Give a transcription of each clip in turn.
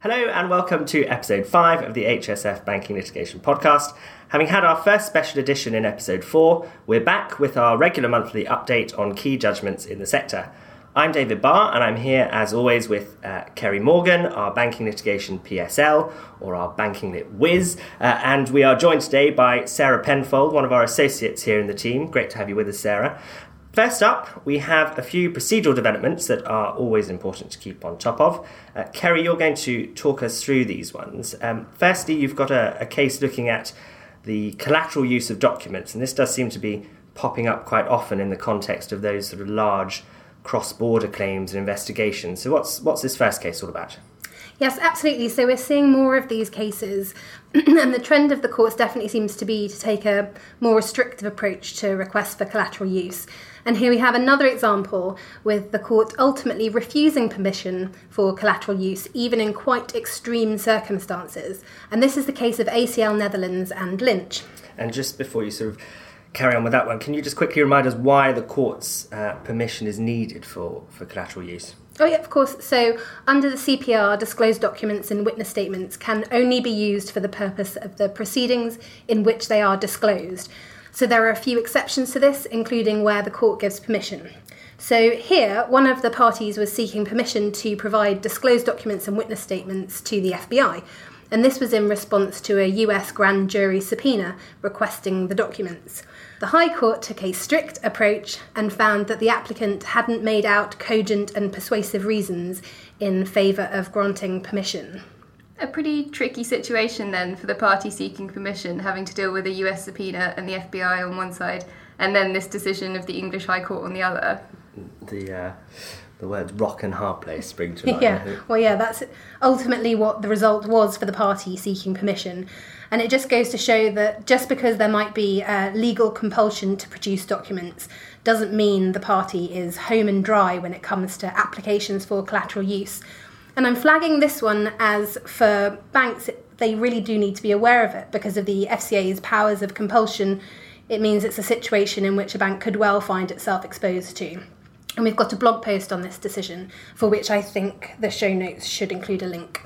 Hello and welcome to episode 5 of the HSF Banking Litigation Podcast. Having had our first special edition in episode 4, we're back with our regular monthly update on key judgments in the sector. I'm David Barr and I'm here as always with uh, Kerry Morgan, our banking litigation PSL, or our banking lit whiz, uh, and we are joined today by Sarah Penfold, one of our associates here in the team. Great to have you with us, Sarah. First up, we have a few procedural developments that are always important to keep on top of. Uh, Kerry, you're going to talk us through these ones. Um, firstly, you've got a, a, case looking at the collateral use of documents, and this does seem to be popping up quite often in the context of those sort of large cross-border claims and investigations. So, what's what's this first case all about? Yes, absolutely. So we're seeing more of these cases, and the trend of the courts definitely seems to be to take a more restrictive approach to requests for collateral use. And here we have another example with the court ultimately refusing permission for collateral use, even in quite extreme circumstances. And this is the case of ACL Netherlands and Lynch. And just before you sort of carry on with that one, can you just quickly remind us why the court's uh, permission is needed for, for collateral use? Oh, yeah, of course. So, under the CPR, disclosed documents and witness statements can only be used for the purpose of the proceedings in which they are disclosed. So there are a few exceptions to this, including where the court gives permission. So here, one of the parties was seeking permission to provide disclosed documents and witness statements to the FBI. And this was in response to a US grand jury subpoena requesting the documents. The High Court took a strict approach and found that the applicant hadn't made out cogent and persuasive reasons in favour of granting permission a pretty tricky situation then for the party seeking permission, having to deal with a US subpoena and the FBI on one side, and then this decision of the English High Court on the other. The uh, the words rock and hard place spring to mind. Yeah, well, yeah, that's ultimately what the result was for the party seeking permission. And it just goes to show that just because there might be a legal compulsion to produce documents doesn't mean the party is home and dry when it comes to applications for collateral use and I'm flagging this one as for banks, they really do need to be aware of it because of the FCA's powers of compulsion. It means it's a situation in which a bank could well find itself exposed to. And we've got a blog post on this decision for which I think the show notes should include a link.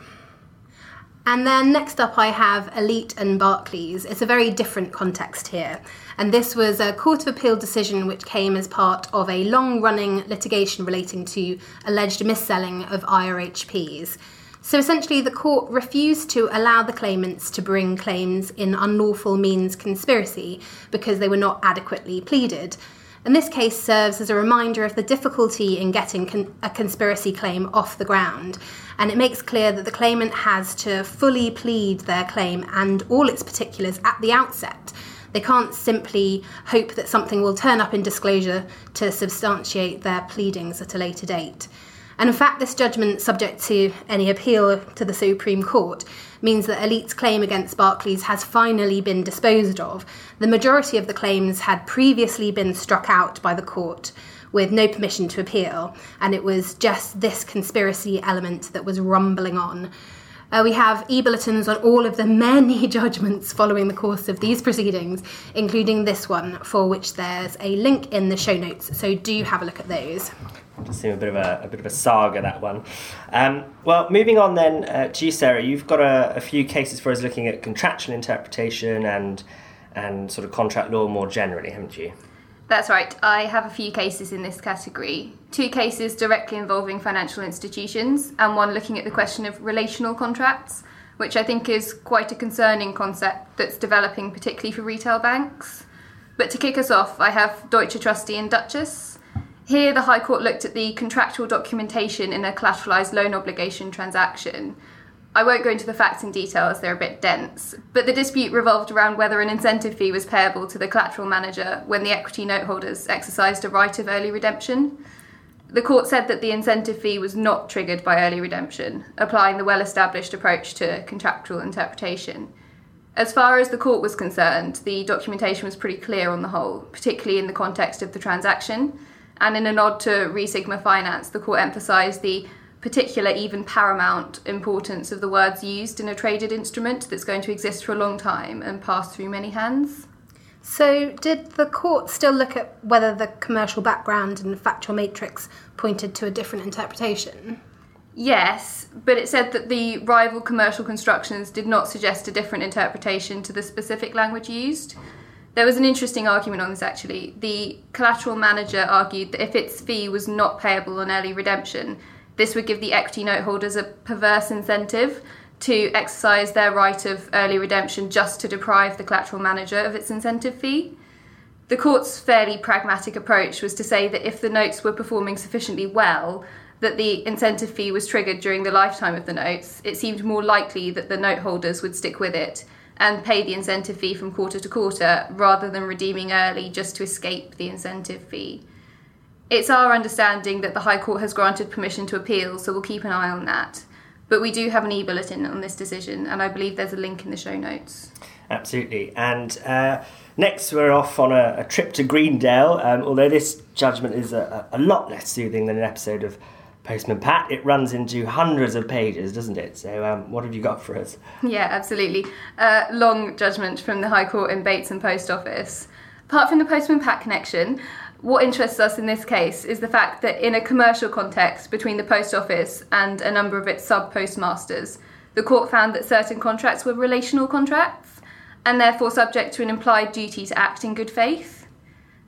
And then next up, I have Elite and Barclays. It's a very different context here. And this was a Court of Appeal decision which came as part of a long running litigation relating to alleged mis-selling of IRHPs. So essentially, the court refused to allow the claimants to bring claims in unlawful means conspiracy because they were not adequately pleaded. And this case serves as a reminder of the difficulty in getting con- a conspiracy claim off the ground. And it makes clear that the claimant has to fully plead their claim and all its particulars at the outset. They can't simply hope that something will turn up in disclosure to substantiate their pleadings at a later date. And in fact, this judgment, subject to any appeal to the Supreme Court, means that Elite's claim against Barclays has finally been disposed of. The majority of the claims had previously been struck out by the court with no permission to appeal, and it was just this conspiracy element that was rumbling on. Uh, we have e bulletins on all of the many judgments following the course of these proceedings, including this one, for which there's a link in the show notes. So do have a look at those. Does seem a bit of a, a bit of a saga that one. Um, well, moving on then uh, to you, Sarah. You've got a, a few cases for us looking at contractual interpretation and and sort of contract law more generally, haven't you? That's right. I have a few cases in this category. Two cases directly involving financial institutions, and one looking at the question of relational contracts, which I think is quite a concerning concept that's developing, particularly for retail banks. But to kick us off, I have Deutsche Trustee and Duchess. Here, the High Court looked at the contractual documentation in a collateralised loan obligation transaction I won't go into the facts in detail as they're a bit dense, but the dispute revolved around whether an incentive fee was payable to the collateral manager when the equity note holders exercised a right of early redemption. The court said that the incentive fee was not triggered by early redemption, applying the well established approach to contractual interpretation. As far as the court was concerned, the documentation was pretty clear on the whole, particularly in the context of the transaction. And in a nod to Re Sigma Finance, the court emphasised the particular, even paramount importance of the words used in a traded instrument that's going to exist for a long time and pass through many hands. So, did the court still look at whether the commercial background and factual matrix pointed to a different interpretation? Yes, but it said that the rival commercial constructions did not suggest a different interpretation to the specific language used. There was an interesting argument on this actually. The collateral manager argued that if its fee was not payable on early redemption, this would give the equity note holders a perverse incentive to exercise their right of early redemption just to deprive the collateral manager of its incentive fee. The court's fairly pragmatic approach was to say that if the notes were performing sufficiently well, that the incentive fee was triggered during the lifetime of the notes, it seemed more likely that the note holders would stick with it and pay the incentive fee from quarter to quarter rather than redeeming early just to escape the incentive fee. It's our understanding that the High Court has granted permission to appeal, so we'll keep an eye on that. But we do have an e bulletin on this decision, and I believe there's a link in the show notes. Absolutely. And uh, next, we're off on a, a trip to Greendale, um, although this judgment is a, a lot less soothing than an episode of Postman Pat. It runs into hundreds of pages, doesn't it? So, um, what have you got for us? Yeah, absolutely. Uh, long judgment from the High Court in Bates and Post Office. Apart from the Postman Pat connection, what interests us in this case is the fact that in a commercial context between the Post Office and a number of its sub postmasters, the court found that certain contracts were relational contracts and therefore subject to an implied duty to act in good faith.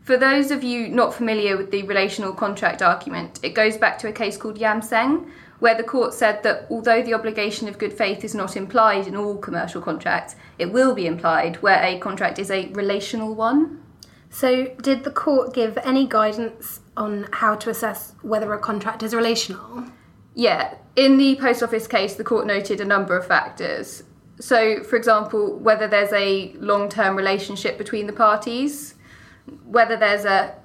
For those of you not familiar with the relational contract argument, it goes back to a case called Yam Seng, where the court said that although the obligation of good faith is not implied in all commercial contracts, it will be implied where a contract is a relational one. So, did the court give any guidance on how to assess whether a contract is relational? Yeah, in the post office case, the court noted a number of factors. So, for example, whether there's a long term relationship between the parties, whether there's a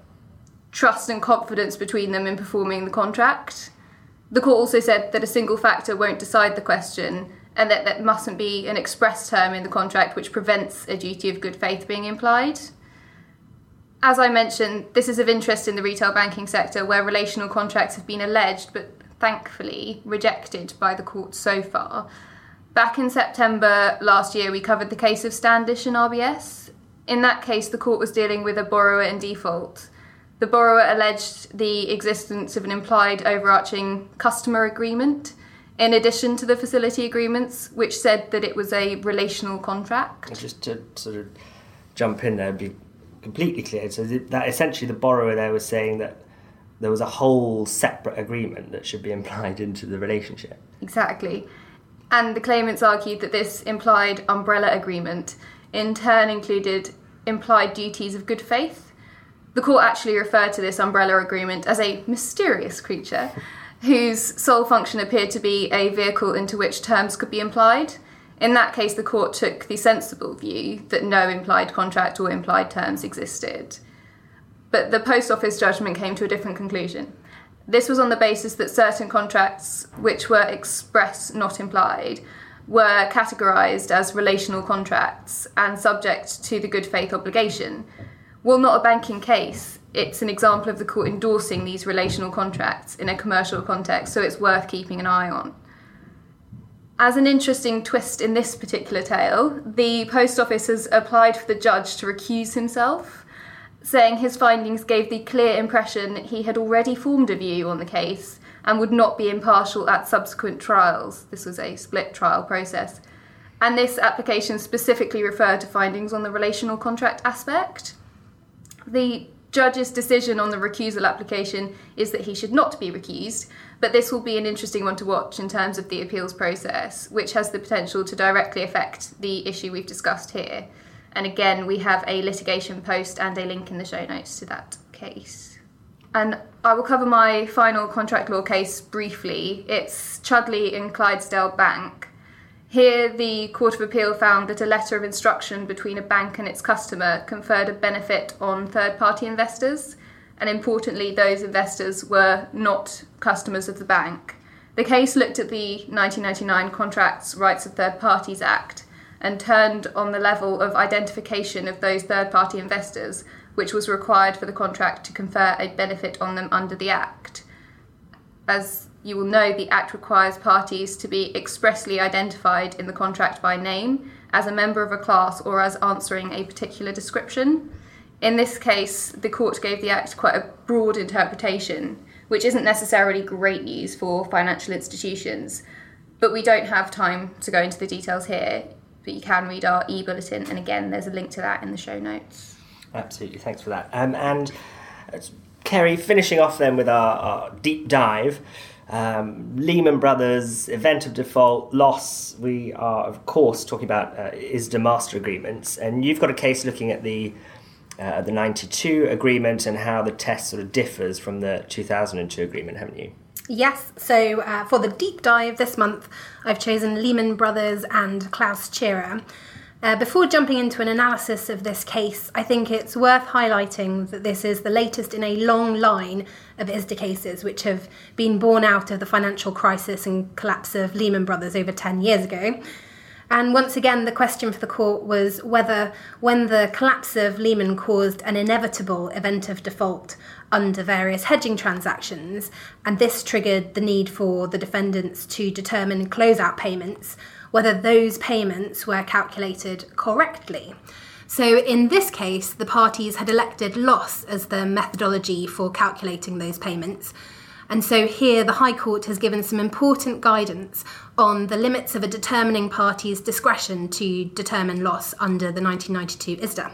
trust and confidence between them in performing the contract. The court also said that a single factor won't decide the question and that there mustn't be an express term in the contract which prevents a duty of good faith being implied. As I mentioned, this is of interest in the retail banking sector where relational contracts have been alleged but thankfully rejected by the court so far. Back in September last year, we covered the case of Standish and RBS, in that case, the court was dealing with a borrower in default. The borrower alleged the existence of an implied overarching customer agreement in addition to the facility agreements, which said that it was a relational contract. Just to sort of jump in there be completely clear, so that essentially the borrower there was saying that there was a whole separate agreement that should be implied into the relationship. Exactly. And the claimants argued that this implied umbrella agreement in turn included implied duties of good faith. The court actually referred to this umbrella agreement as a mysterious creature whose sole function appeared to be a vehicle into which terms could be implied. In that case, the court took the sensible view that no implied contract or implied terms existed. But the post office judgment came to a different conclusion. This was on the basis that certain contracts, which were express, not implied, were categorised as relational contracts and subject to the good faith obligation. While not a banking case, it's an example of the court endorsing these relational contracts in a commercial context, so it's worth keeping an eye on. As an interesting twist in this particular tale, the post office has applied for the judge to recuse himself, saying his findings gave the clear impression he had already formed a view on the case and would not be impartial at subsequent trials. This was a split trial process. And this application specifically referred to findings on the relational contract aspect. The judge's decision on the recusal application is that he should not be recused, but this will be an interesting one to watch in terms of the appeals process, which has the potential to directly affect the issue we've discussed here. And again, we have a litigation post and a link in the show notes to that case. And I will cover my final contract law case briefly. It's Chudley in Clydesdale Bank. Here, the Court of Appeal found that a letter of instruction between a bank and its customer conferred a benefit on third party investors, and importantly, those investors were not customers of the bank. The case looked at the 1999 Contracts Rights of Third Parties Act and turned on the level of identification of those third party investors which was required for the contract to confer a benefit on them under the Act. As you will know, the Act requires parties to be expressly identified in the contract by name, as a member of a class, or as answering a particular description. In this case, the court gave the Act quite a broad interpretation, which isn't necessarily great news for financial institutions. But we don't have time to go into the details here, but you can read our e bulletin, and again, there's a link to that in the show notes. Absolutely, thanks for that. Um, and uh, Kerry, finishing off then with our, our deep dive. Um, Lehman Brothers, event of default, loss. We are, of course, talking about uh, ISDA master agreements, and you've got a case looking at the uh, the 92 agreement and how the test sort of differs from the 2002 agreement, haven't you? Yes, so uh, for the deep dive this month, I've chosen Lehman Brothers and Klaus Tschira. Uh, before jumping into an analysis of this case, I think it's worth highlighting that this is the latest in a long line of ISDA cases which have been born out of the financial crisis and collapse of Lehman Brothers over 10 years ago. And once again, the question for the court was whether, when the collapse of Lehman caused an inevitable event of default under various hedging transactions, and this triggered the need for the defendants to determine closeout payments, whether those payments were calculated correctly. So, in this case, the parties had elected loss as the methodology for calculating those payments. And so here the High Court has given some important guidance on the limits of a determining party's discretion to determine loss under the 1992 ISDA.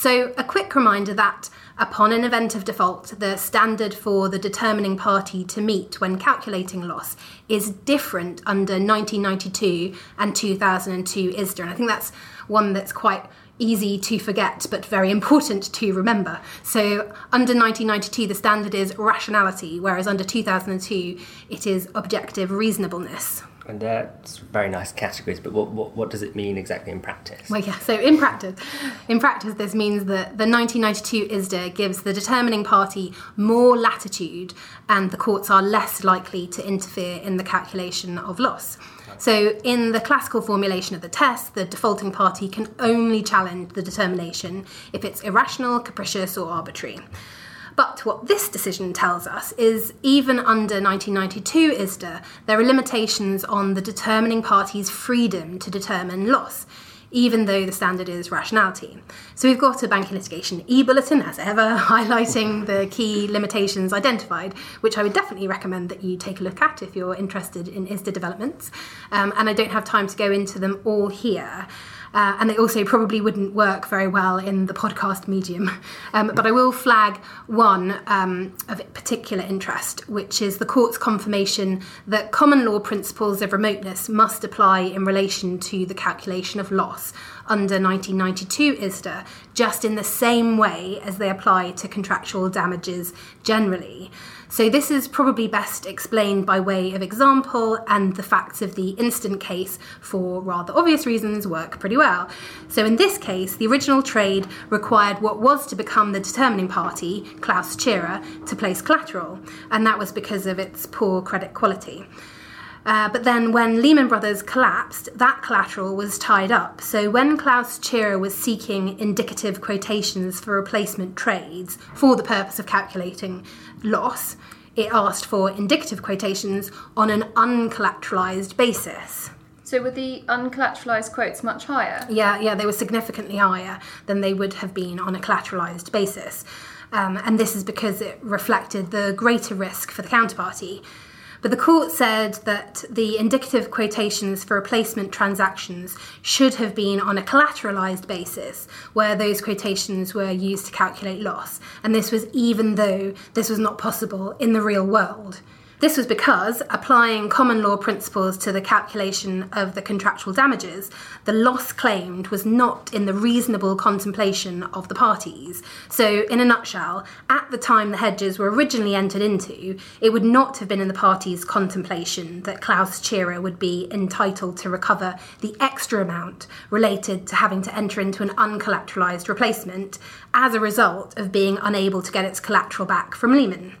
So, a quick reminder that upon an event of default, the standard for the determining party to meet when calculating loss is different under 1992 and 2002 ISDA. And I think that's one that's quite easy to forget but very important to remember. So, under 1992, the standard is rationality, whereas under 2002, it is objective reasonableness. And that's very nice categories, but what, what, what does it mean exactly in practice? Well, yeah, so in practice, in practice, this means that the 1992 ISDA gives the determining party more latitude and the courts are less likely to interfere in the calculation of loss. So, in the classical formulation of the test, the defaulting party can only challenge the determination if it's irrational, capricious, or arbitrary. But what this decision tells us is even under 1992 ISDA, there are limitations on the determining party's freedom to determine loss even though the standard is rationality. So we've got a banking litigation e bulletin, as ever, highlighting the key limitations identified, which I would definitely recommend that you take a look at if you're interested in ISDA developments. Um, and I don't have time to go into them all here. Uh, and they also probably wouldn't work very well in the podcast medium. Um, but I will flag one um, of particular interest, which is the court's confirmation that common law principles of remoteness must apply in relation to the calculation of loss under 1992 ISDA, just in the same way as they apply to contractual damages generally. So, this is probably best explained by way of example, and the facts of the instant case, for rather obvious reasons, work pretty well. So, in this case, the original trade required what was to become the determining party, Klaus Tschira, to place collateral, and that was because of its poor credit quality. Uh, but then when Lehman Brothers collapsed, that collateral was tied up. So when Klaus Tschira was seeking indicative quotations for replacement trades for the purpose of calculating loss, it asked for indicative quotations on an uncollateralized basis. So were the uncollateralized quotes much higher? Yeah, yeah, they were significantly higher than they would have been on a collateralized basis. Um, and this is because it reflected the greater risk for the counterparty. But the court said that the indicative quotations for replacement transactions should have been on a collateralized basis, where those quotations were used to calculate loss. And this was even though this was not possible in the real world. This was because, applying common law principles to the calculation of the contractual damages, the loss claimed was not in the reasonable contemplation of the parties. So, in a nutshell, at the time the hedges were originally entered into, it would not have been in the parties' contemplation that Klaus Tschira would be entitled to recover the extra amount related to having to enter into an uncollateralized replacement as a result of being unable to get its collateral back from Lehman.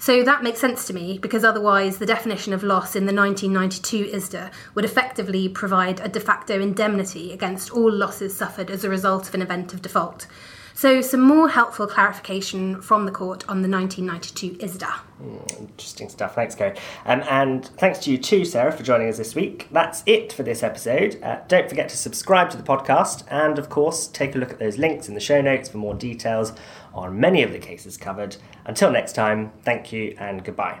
So that makes sense to me because otherwise the definition of loss in the 1992 ISDA would effectively provide a de facto indemnity against all losses suffered as a result of an event of default. So, some more helpful clarification from the court on the 1992 ISDA. Interesting stuff. Thanks, Kerry. Um, and thanks to you too, Sarah, for joining us this week. That's it for this episode. Uh, don't forget to subscribe to the podcast and, of course, take a look at those links in the show notes for more details on many of the cases covered. Until next time, thank you and goodbye.